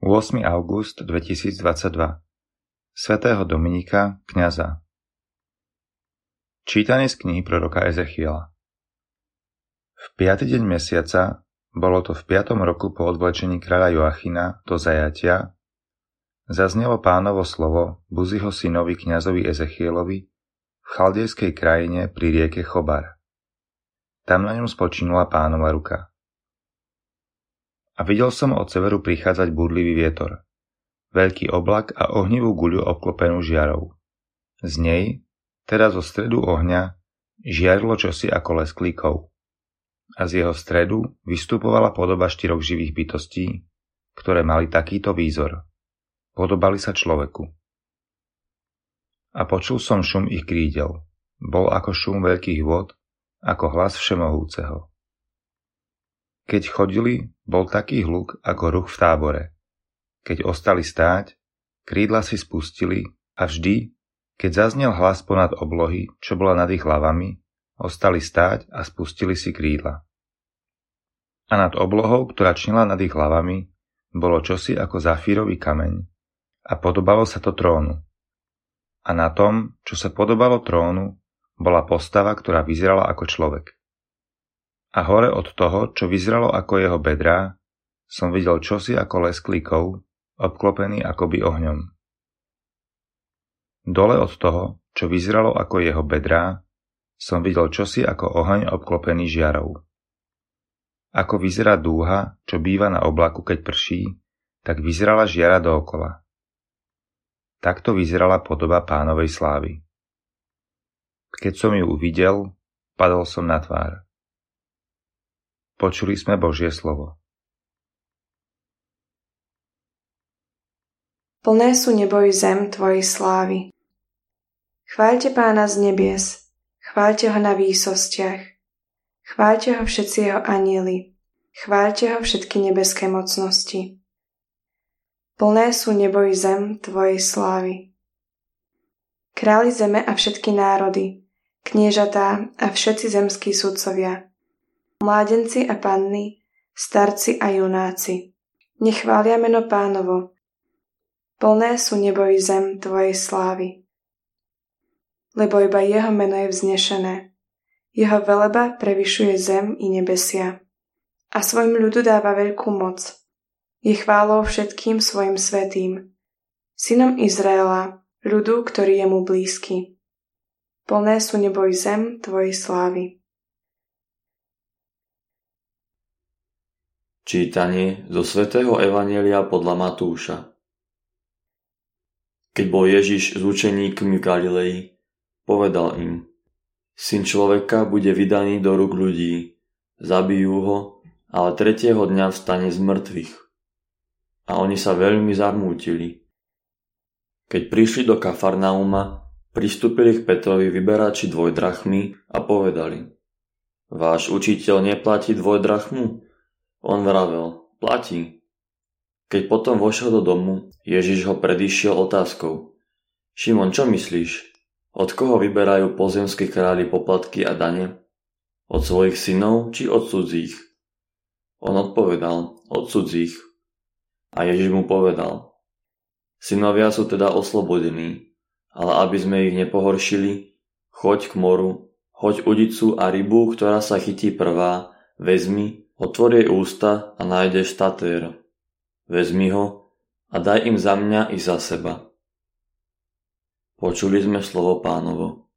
8. august 2022 svätého Dominika, kňaza Čítanie z knihy proroka Ezechiela V piaty deň mesiaca, bolo to v piatom roku po odvlečení kráľa Joachina do zajatia, zaznelo pánovo slovo Buziho synovi kňazovi Ezechielovi v chaldejskej krajine pri rieke Chobar. Tam na ňom spočinula pánova ruka. A videl som od severu prichádzať búrlivý vietor, veľký oblak a ohnivú guľu obklopenú žiarou. Z nej, teda zo stredu ohňa, žiarilo čosi ako les klíkov. A z jeho stredu vystupovala podoba štyroch živých bytostí, ktoré mali takýto výzor. Podobali sa človeku. A počul som šum ich krídel. Bol ako šum veľkých vod, ako hlas všemohúceho. Keď chodili, bol taký hluk ako ruch v tábore. Keď ostali stáť, krídla si spustili a vždy, keď zaznel hlas ponad oblohy, čo bola nad ich hlavami, ostali stáť a spustili si krídla. A nad oblohou, ktorá čnila nad ich hlavami, bolo čosi ako zafírový kameň a podobalo sa to trónu. A na tom, čo sa podobalo trónu, bola postava, ktorá vyzerala ako človek a hore od toho, čo vyzeralo ako jeho bedrá, som videl čosi ako lesklíkov, obklopený akoby ohňom. Dole od toho, čo vyzeralo ako jeho bedrá, som videl čosi ako oheň obklopený žiarou. Ako vyzerá dúha, čo býva na oblaku, keď prší, tak vyzerala žiara dookola. Takto vyzerala podoba pánovej slávy. Keď som ju uvidel, padol som na tvár. Počuli sme Božie slovo. Plné sú nebo i zem Tvojej slávy. Chváľte pána z nebies, chváľte ho na výsostiach, chváľte ho všetci jeho anieli, chváľte ho všetky nebeské mocnosti. Plné sú nebo i zem Tvojej slávy. Králi zeme a všetky národy, kniežatá a všetci zemskí sudcovia – mládenci a panny, starci a junáci. Nechvália meno pánovo. Plné sú nebo i zem Tvojej slávy. Lebo iba Jeho meno je vznešené. Jeho veleba prevyšuje zem i nebesia. A svojim ľudu dáva veľkú moc. Je chválou všetkým svojim svetým. Synom Izraela, ľudu, ktorý je mu blízky. Plné sú nebo i zem Tvojej slávy. Čítanie zo svätého Evanielia podľa Matúša Keď bol Ježiš s učeníkmi v Galilei, povedal im Syn človeka bude vydaný do rúk ľudí, zabijú ho, ale tretieho dňa vstane z mŕtvych. A oni sa veľmi zarmútili. Keď prišli do Kafarnauma, pristúpili k Petrovi vyberači dvojdrachmy a povedali Váš učiteľ neplatí dvojdrachmu? On vravel, platí. Keď potom vošiel do domu, Ježiš ho predišiel otázkou. Šimon, čo myslíš? Od koho vyberajú pozemskí králi poplatky a dane? Od svojich synov či od cudzích? On odpovedal, od cudzích. A Ježiš mu povedal, synovia sú teda oslobodení, ale aby sme ich nepohoršili, choď k moru, hoď udicu a rybu, ktorá sa chytí prvá, vezmi Otvor jej ústa a nájdeš statér. Vezmi ho a daj im za mňa i za seba. Počuli sme slovo pánovo.